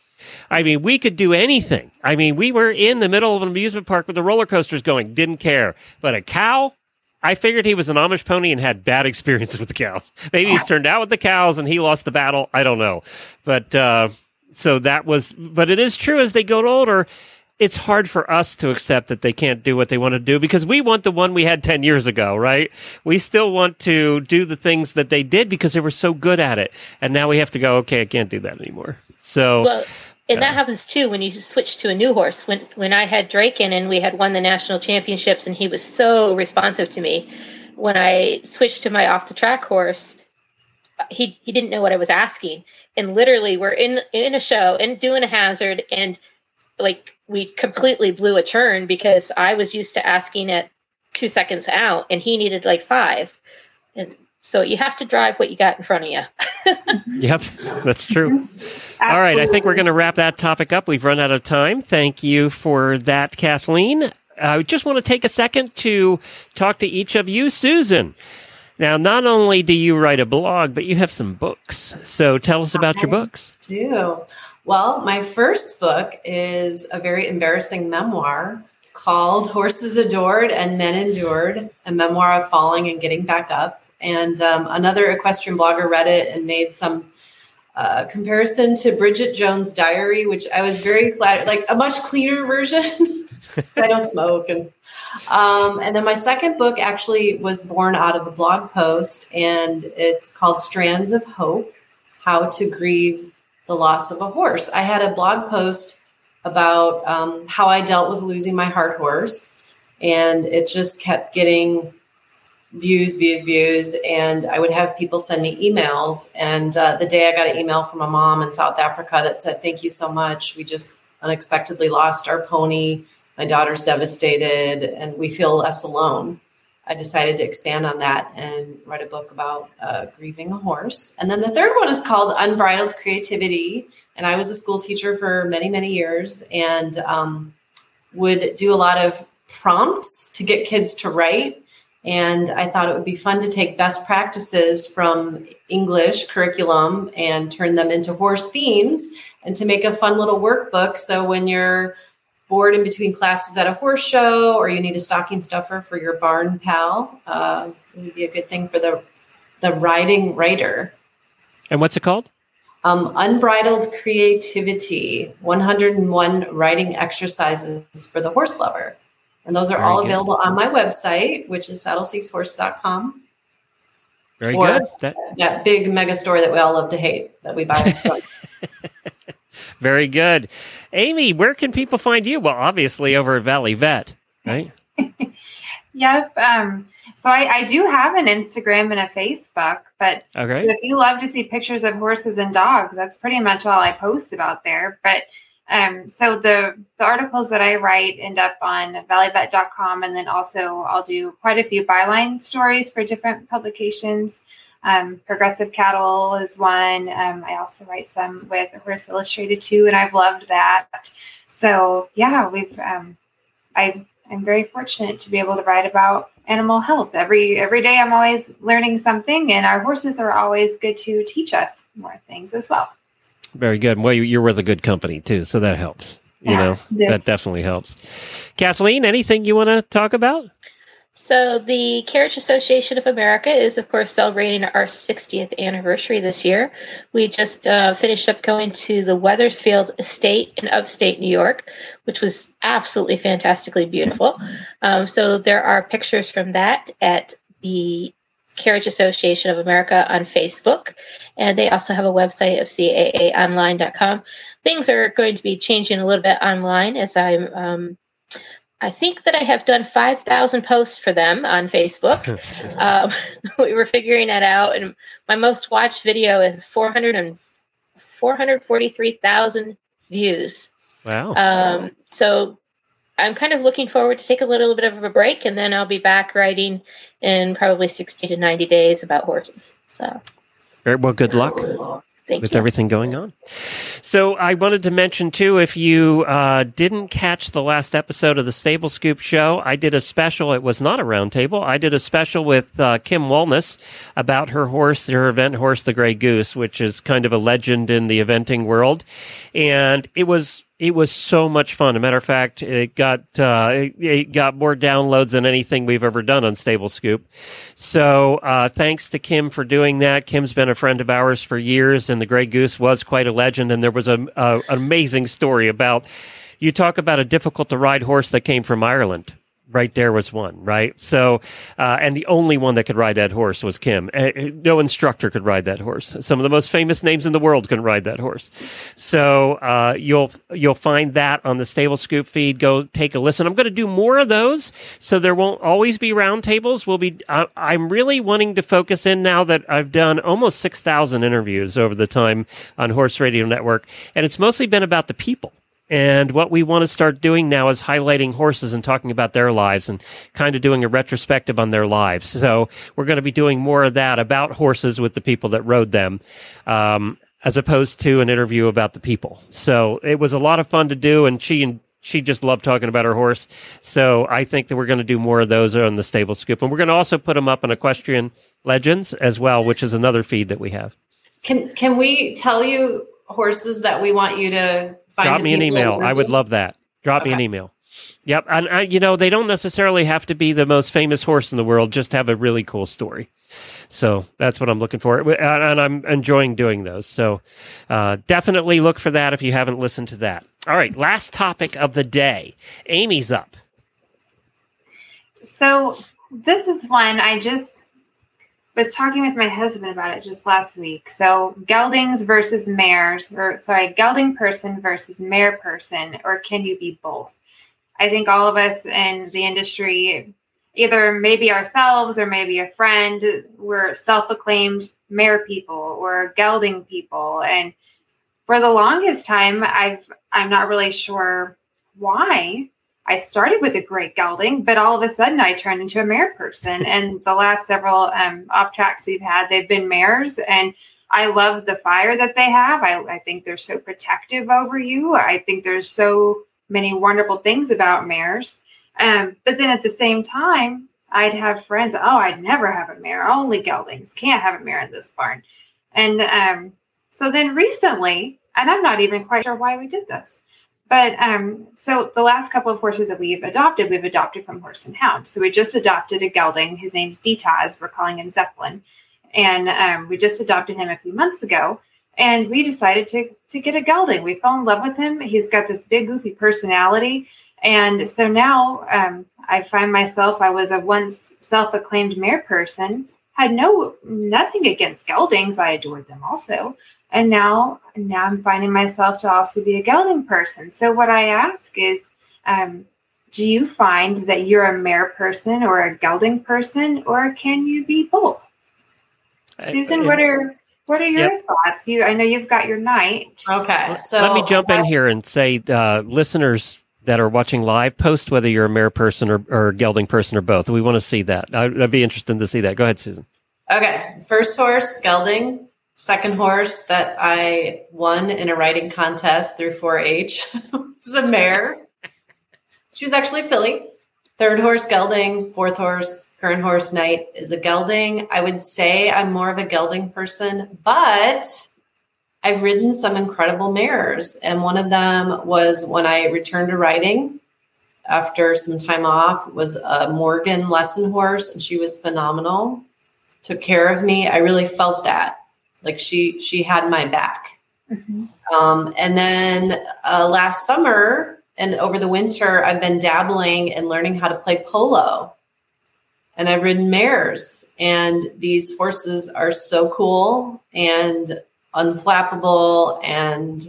[SPEAKER 1] I mean, we could do anything. I mean, we were in the middle of an amusement park with the roller coasters going, didn't care. But a cow, I figured he was an Amish pony and had bad experiences with the cows. Maybe he's turned out with the cows and he lost the battle. I don't know. But uh, so that was, but it is true as they got older, it's hard for us to accept that they can't do what they want to do because we want the one we had 10 years ago, right? We still want to do the things that they did because they were so good at it. And now we have to go, okay, I can't do that anymore. So,
[SPEAKER 4] well, and that uh, happens too when you switch to a new horse. When when I had Drake in and we had won the national championships and he was so responsive to me. When I switched to my off the track horse, he he didn't know what I was asking, and literally we're in in a show and doing a hazard, and like we completely blew a turn because I was used to asking it two seconds out, and he needed like five, and so you have to drive what you got in front of you.
[SPEAKER 1] yep, that's true. All right, I think we're going to wrap that topic up. We've run out of time. Thank you for that, Kathleen. I just want to take a second to talk to each of you. Susan, now, not only do you write a blog, but you have some books. So tell us about your books.
[SPEAKER 2] Do. Well, my first book is a very embarrassing memoir called Horses Adored and Men Endured, a memoir of falling and getting back up. And um, another equestrian blogger read it and made some uh, comparison to Bridget Jones' Diary, which I was very flattered, like a much cleaner version. I don't smoke, and um, and then my second book actually was born out of a blog post, and it's called Strands of Hope: How to Grieve the Loss of a Horse. I had a blog post about um, how I dealt with losing my heart horse, and it just kept getting views, views, views. And I would have people send me emails. And uh, the day I got an email from a mom in South Africa that said, Thank you so much. We just unexpectedly lost our pony. My daughter's devastated, and we feel less alone. I decided to expand on that and write a book about uh, grieving a horse. And then the third one is called Unbridled Creativity. And I was a school teacher for many, many years and um, would do a lot of prompts to get kids to write and I thought it would be fun to take best practices from English curriculum and turn them into horse themes and to make a fun little workbook. So when you're bored in between classes at a horse show or you need a stocking stuffer for your barn pal, uh, it would be a good thing for the, the riding writer.
[SPEAKER 1] And what's it called?
[SPEAKER 2] Um, Unbridled Creativity 101 Writing Exercises for the Horse Lover. And those are Very all good. available on my website, which is saddleseekshorse.com.
[SPEAKER 1] Very or good.
[SPEAKER 2] That, that big mega store that we all love to hate that we buy.
[SPEAKER 1] Very good. Aimee, where can people find you? Well, obviously over at Valley Vet, right?
[SPEAKER 3] yep. Um, so I, I, do have an Instagram and a Facebook, but okay. so if you love to see pictures of horses and dogs, that's pretty much all I post about there. But um, so the the articles that I write end up on valleyvet.com, and then also I'll do quite a few byline stories for different publications. Um, Progressive Cattle is one. Um, I also write some with Horse Illustrated too, and I've loved that. So yeah, we've um, I I'm very fortunate to be able to write about animal health every every day. I'm always learning something, and our horses are always good to teach us more things as well.
[SPEAKER 1] Very good. Well, you're with a good company too, so that helps. You yeah, know, yeah. that definitely helps. Kathleen, anything you want to talk about?
[SPEAKER 4] So, the Carriage Association of America is, of course, celebrating our 60th anniversary this year. We just uh, finished up going to the Wethersfield Estate in upstate New York, which was absolutely fantastically beautiful. Um, so, there are pictures from that at the Carriage Association of America on Facebook. And they also have a website of CAAonline.com. Things are going to be changing a little bit online as I'm. Um, I think that I have done 5,000 posts for them on Facebook. um, we were figuring that out. And my most watched video is 400 and 443,000 views.
[SPEAKER 1] Wow.
[SPEAKER 4] Um, so I'm kind of looking forward to take a little bit of a break, and then I'll be back writing in probably 60 to 90 days about horses. So,
[SPEAKER 1] very well. Good luck. Thank with you. everything going on. So I wanted to mention too, if you uh, didn't catch the last episode of the Stable Scoop show, I did a special. It was not a roundtable. I did a special with uh, Kim Walnes about her horse, her event horse, the Gray Goose, which is kind of a legend in the eventing world, and it was it was so much fun. A matter of fact, it got uh, it, it, got more downloads than anything we've ever done on Stable Scoop. So uh, thanks to Kim for doing that. Kim's been a friend of ours for years, and the Grey Goose was quite a legend. And there was a, a an amazing story about you talk about a difficult to ride horse that came from Ireland. Right there was one, right? So, uh, and the only one that could ride that horse was Kim. Uh, no instructor could ride that horse. Some of the most famous names in the world can ride that horse. So, uh, you'll you'll find that on the Stable Scoop feed. Go take a listen. I'm going to do more of those, so there won't always be roundtables. We'll be. I, I'm really wanting to focus in now that I've done almost six thousand interviews over the time on Horse Radio Network, and it's mostly been about the people and what we want to start doing now is highlighting horses and talking about their lives and kind of doing a retrospective on their lives. So we're going to be doing more of that about horses with the people that rode them. Um, as opposed to an interview about the people. So it was a lot of fun to do, and she and she just loved talking about her horse. So I think that we're going to do more of those on the Stable Scoop, and we're going to also put them up on Equestrian Legends as well, which is another feed that we have.
[SPEAKER 2] Can can we tell you horses that we want you to
[SPEAKER 1] Drop me an email. I would love that. Drop okay. me an email. Yep, and I, you know they don't necessarily have to be the most famous horse in the world. Just have a really cool story. So that's what I'm looking for, and I'm enjoying doing those. So uh, definitely look for that if you haven't listened to that. All right, last topic of the day. Aimee's up.
[SPEAKER 3] So this is one I just was talking with my husband about it just last week. So geldings versus mares, or sorry, gelding person versus mare person, or can you be both? I think all of us in the industry, either maybe ourselves or maybe a friend, we're self-acclaimed mare people or gelding people. And for the longest time, I've I'm not really sure why I started with a great gelding, but all of a sudden I turned into a mare person. and the last several um, off tracks we've had, they've been mares. And I love the fire that they have. I, I think they're so protective over you. I think there's so many wonderful things about mares. Um, but then at the same time, I'd have friends, oh, I'd never have a mare, only geldings, can't have a mare in this barn. And um, so then recently, and I'm not even quite sure why we did this but um, so the last couple of horses that we've adopted, we've adopted from Horse and Hound. So we just adopted a gelding. His name's Ditaz. We're calling him Zeppelin, and um, we just adopted him a few months ago. And we decided to to get a gelding. We fell in love with him. He's got this big goofy personality, and so now um, I find myself. I was a once self-acclaimed mare person. Had no nothing against geldings. I adored them also and now now i'm finding myself to also be a gelding person. So what i ask is um, do you find that you're a mare person or a gelding person or can you be both? Susan what are what are your yep. thoughts? You i know you've got your night.
[SPEAKER 2] Okay so
[SPEAKER 1] let me jump in here and say uh, listeners that are watching live post whether you're a mare person or, or a gelding person or both. We want to see that. I'd, I'd be interested to see that. Go ahead susan.
[SPEAKER 2] Okay first horse gelding Second horse that I won in a riding contest through 4 H was a mare. She was actually filly. Third horse, gelding. Fourth horse, current horse, knight is a gelding. I would say I'm more of a gelding person, but I've ridden some incredible mares. And one of them was when I returned to riding after some time off was a Morgan lesson horse, and she was phenomenal. Took care of me. I really felt that. Like she she had my back. Mm-hmm. Um, and then uh, last summer and over the winter, I've been dabbling and learning how to play polo. And I've ridden mares, and these horses are so cool and unflappable. And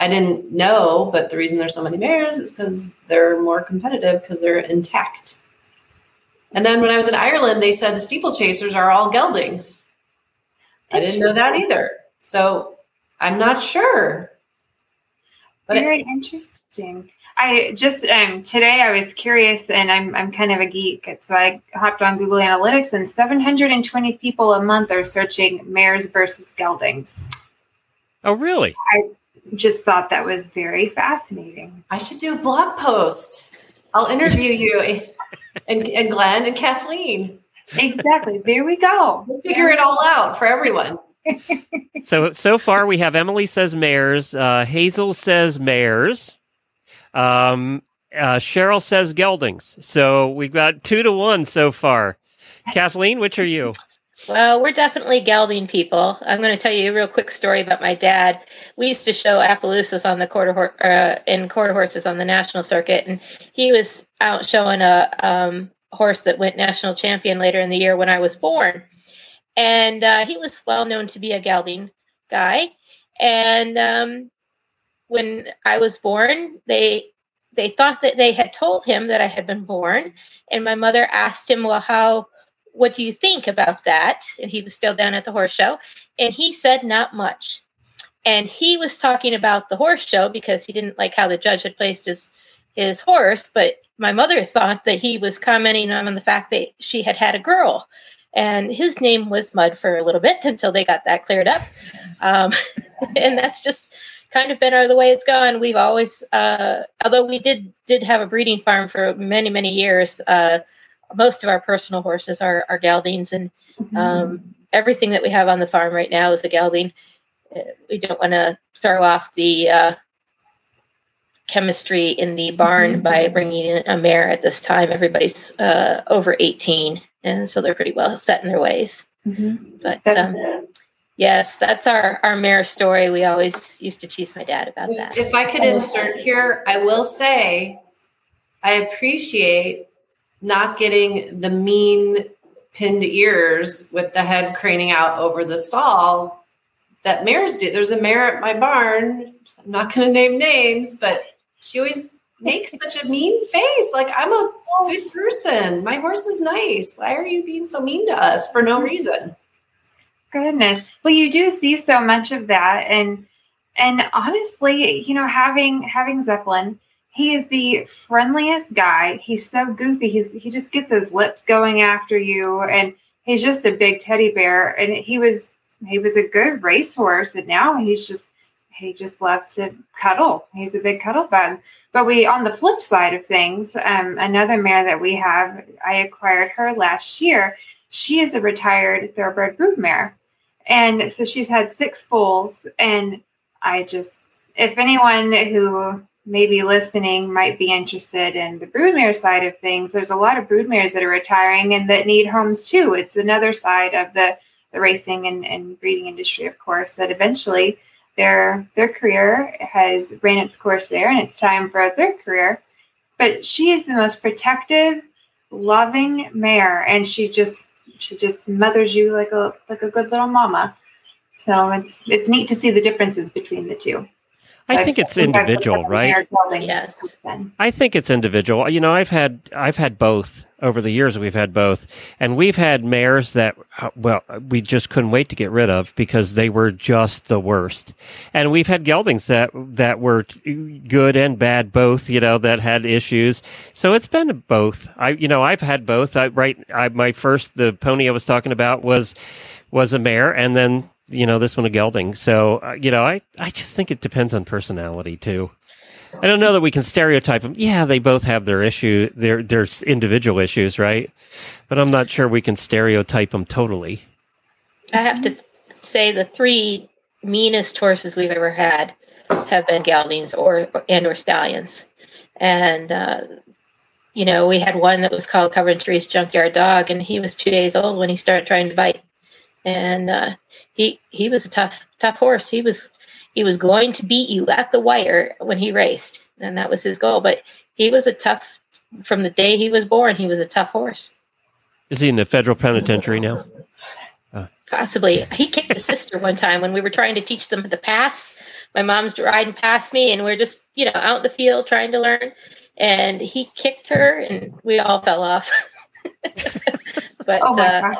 [SPEAKER 2] I didn't know, but the reason there's so many mares is because they're more competitive because they're intact. And then when I was in Ireland, they said the steeplechasers are all geldings. I didn't know that either. So I'm not sure.
[SPEAKER 3] But Very it, interesting. I just um, today I was curious, and I'm I'm kind of a geek, so I hopped on Google Analytics, and 720 people a month are searching mares versus geldings.
[SPEAKER 1] Oh, really?
[SPEAKER 3] I just thought that was very fascinating.
[SPEAKER 2] I should do a blog post. I'll interview you and, and Glenn and Kathleen.
[SPEAKER 3] Exactly. There we go.
[SPEAKER 2] We'll figure it all out for everyone.
[SPEAKER 1] so so far we have Emily says mares, uh, Hazel says mares, um, uh, Cheryl says geldings. So we've got two to one so far. Kathleen, which are you?
[SPEAKER 4] Well, we're definitely gelding people. I'm going to tell you a real quick story about my dad. We used to show Appaloosas on the quarter uh, in quarter horses on the national circuit, and he was out showing a um, horse that went national champion later in the year when I was born, and uh, he was well known to be a gelding guy. And um, when I was born, they they thought that they had told him that I had been born, and my mother asked him, "Well, how?" what do you think about that? And he was still down at the horse show. And he said, not much. And he was talking about the horse show because he didn't like how the judge had placed his his horse. But my mother thought that he was commenting on the fact that she had had a girl. And his name was Mud for a little bit until they got that cleared up. Um, and that's just kind of been our, the way it's gone. We've always, uh, although we did did have a breeding farm for many many years, uh, most of our personal horses are, are geldings, and mm-hmm. um, everything that we have on the farm right now is a gelding. Uh, we don't want to throw off the uh, chemistry in the barn mm-hmm. by bringing in a mare at this time. Everybody's uh, over 18, and so they're pretty well set in their ways. Mm-hmm. But um, yes, that's our, our mare story. We always used to tease my dad about that.
[SPEAKER 2] If I could insert here, I will say I appreciate not getting the mean pinned ears with the head craning out over the stall that mares do. There's a mare at my barn. I'm not going to name names, but she always makes such a mean face. Like, I'm a good person. My horse is nice. Why are you being so mean to us for no reason?
[SPEAKER 3] Goodness. Well, you do see so much of that. And, and honestly, you know, having, having Zeppelin, he is the friendliest guy. He's so goofy. He's he just gets his lips going after you, and he's just a big teddy bear. And he was he was a good racehorse, and now he's just he just loves to cuddle. He's a big cuddle bug. But we, on the flip side of things, um, another mare that we have, I acquired her last year. She is a retired thoroughbred brood mare, and so she's had six foals. And I just, if anyone who maybe listening might be interested in the broodmare side of things, there's a lot of broodmares that are retiring and that need homes too. It's another side of the, the racing and, and breeding industry, of course, that eventually their their career has ran its course there and it's time for a third career. But she is the most protective, loving mare, and she just she just mothers you like a like a good little mama. So it's it's neat to see the differences between the two.
[SPEAKER 1] I think it's individual, right?
[SPEAKER 4] Yes.
[SPEAKER 1] I think it's individual. You know, I've had I've had both over the years. We've had both, and we've had mares that uh, well, we just couldn't wait to get rid of because they were just the worst. And we've had geldings that that were good and bad both. You know, that had issues. So it's been both. I you know I've had both. I right. I my first the pony I was talking about was was a mare, and then you know, this one a gelding. So, uh, you know, I, I just think it depends on personality too. I don't know that we can stereotype them. Yeah, they both have their issue, their their individual issues, right? But I'm not sure we can stereotype them totally.
[SPEAKER 4] I have to say the three meanest horses we've ever had have been geldings or and or stallions, and uh, you know we had one that was called Coventry's Junkyard Dog, and he was two days old when he started trying to bite and uh, he he was a tough tough horse. He was he was going to beat you at the wire when he raced, and that was his goal. But he was a tough from the day he was born. He was a tough horse.
[SPEAKER 1] Is he in the federal penitentiary now?
[SPEAKER 4] Uh. Possibly. He kicked his sister one time when we were trying to teach them the pass. My mom's riding past me, and we're just you know out in the field trying to learn. And he kicked her, and we all fell off. but oh uh,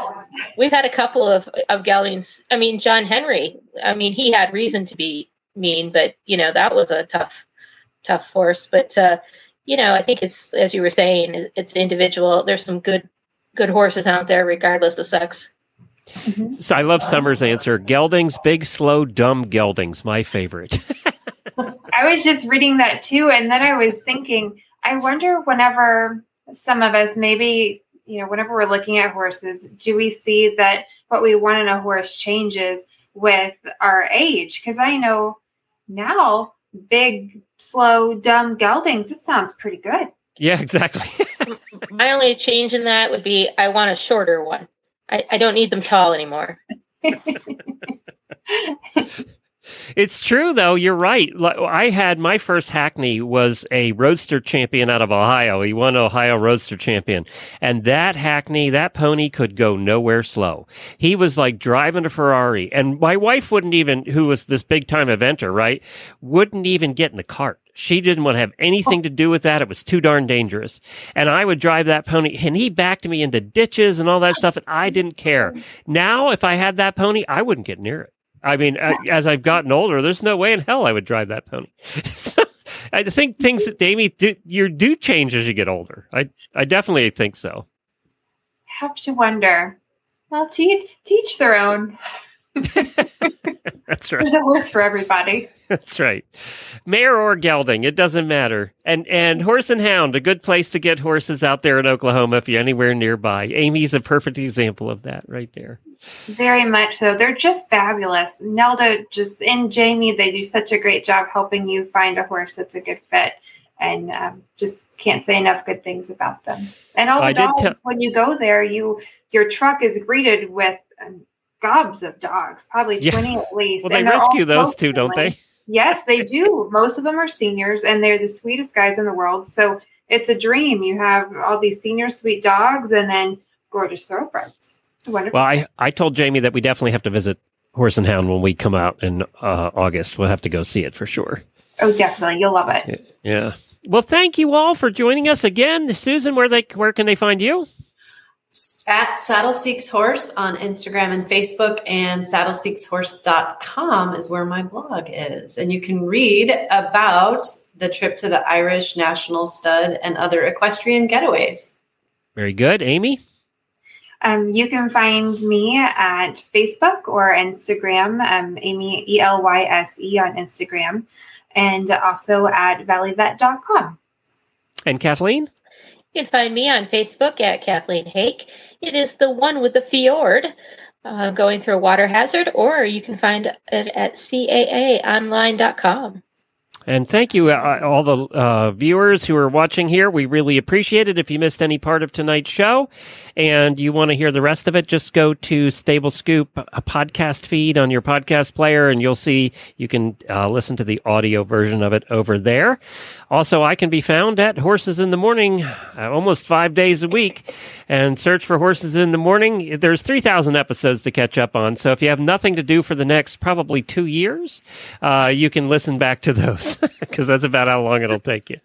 [SPEAKER 4] we've had a couple of of geldings. I mean, John Henry. I mean, he had reason to be mean, but you know that was a tough, tough horse. But uh, you know, I think it's as you were saying, it's individual. There's some good good horses out there, regardless of sex.
[SPEAKER 1] Mm-hmm. So I love Summer's answer. Geldings, big, slow, dumb geldings, my favorite.
[SPEAKER 3] I was just reading that too, and then I was thinking, I wonder whenever some of us maybe you know, whenever we're looking at horses, do we see that what we want in a horse changes with our age? Because I know now big, slow, dumb geldings, it sounds pretty good.
[SPEAKER 1] Yeah, exactly.
[SPEAKER 4] My only change in that would be I want a shorter one. I, I don't need them tall anymore.
[SPEAKER 1] It's true though. You're right. I had my first Hackney was a roadster champion out of Ohio. He won Ohio roadster champion. And that Hackney, that pony could go nowhere slow. He was like driving a Ferrari. And my wife wouldn't even, who was this big time eventer, right? Wouldn't even get in the cart. She didn't want to have anything to do with that. It was too darn dangerous. And I would drive that pony and he backed me into ditches and all that stuff. And I didn't care. Now, if I had that pony, I wouldn't get near it. I mean, uh, as I've gotten older, there's no way in hell I would drive that pony. so I think things that Aimee do, you do change as you get older. I I definitely think so.
[SPEAKER 3] Have to wonder. Well, teach teach their own.
[SPEAKER 1] That's right.
[SPEAKER 3] There's a horse for everybody.
[SPEAKER 1] That's right. Mare or gelding, it doesn't matter. And and horse and hound, a good place to get horses out there in Oklahoma if you're anywhere nearby. Aimee's a perfect example of that right there.
[SPEAKER 3] Very much so. They're just fabulous. Nelda just and Jamie, they do such a great job helping you find a horse that's a good fit. And um, just can't say enough good things about them. And all the dogs, t- when you go there, you your truck is greeted with um, gobs of dogs, probably yeah. 20 at least.
[SPEAKER 1] Well, they rescue those too, don't they?
[SPEAKER 3] Yes, they do. Most of them are seniors and they're the sweetest guys in the world. So it's a dream. You have all these senior sweet dogs and then gorgeous thoroughbreds. It's wonderful.
[SPEAKER 1] Well, I, I told Jamie that we definitely have to visit Horse and Hound when we come out in uh, August. We'll have to go see it for sure.
[SPEAKER 3] Oh, definitely. You'll love it.
[SPEAKER 1] Yeah. Well, thank you all for joining us again. Susan, where they where can they find you?
[SPEAKER 2] at Saddle Seeks Horse on Instagram and Facebook, and saddleseekshorse.com is where my blog is. And you can read about the trip to the Irish National Stud and other equestrian getaways.
[SPEAKER 1] Very good. Aimee?
[SPEAKER 3] Um, you can find me at Facebook or Instagram, um, Aimee E L Y S E on Instagram, and also at valleyvet.com.
[SPEAKER 1] And Kathleen?
[SPEAKER 4] You can find me on Facebook at Kathleen Haak. It is the one with the fjord uh, going through a water hazard, or you can find it at caaonline.com.
[SPEAKER 1] And thank you, uh, all the uh, viewers who are watching here. We really appreciate it. If you missed any part of tonight's show and you want to hear the rest of it, just go to Stable Scoop, a podcast feed on your podcast player, and you'll see you can uh, listen to the audio version of it over there. Also, I can be found at Horses in the Morning uh, almost five days a week and search for Horses in the Morning. There's 3,000 episodes to catch up on. So if you have nothing to do for the next probably two years, uh, you can listen back to those because that's about how long it'll take you.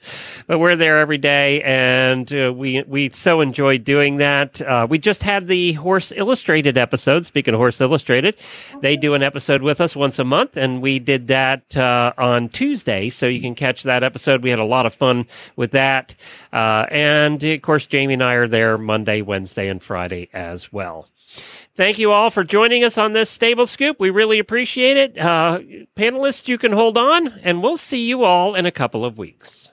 [SPEAKER 1] But we're there every day and uh, we, we so enjoy doing that. Uh, we just had the Horse Illustrated episode. Speaking of Horse Illustrated, they do an episode with us once a month and we did that uh, on Tuesday. So you can catch that episode. We had a lot of fun with that. Uh, and of course, Jamie and I are there Monday, Wednesday, and Friday as well. Thank you all for joining us on this stable scoop. We really appreciate it. Uh, panelists, you can hold on, and we'll see you all in a couple of weeks.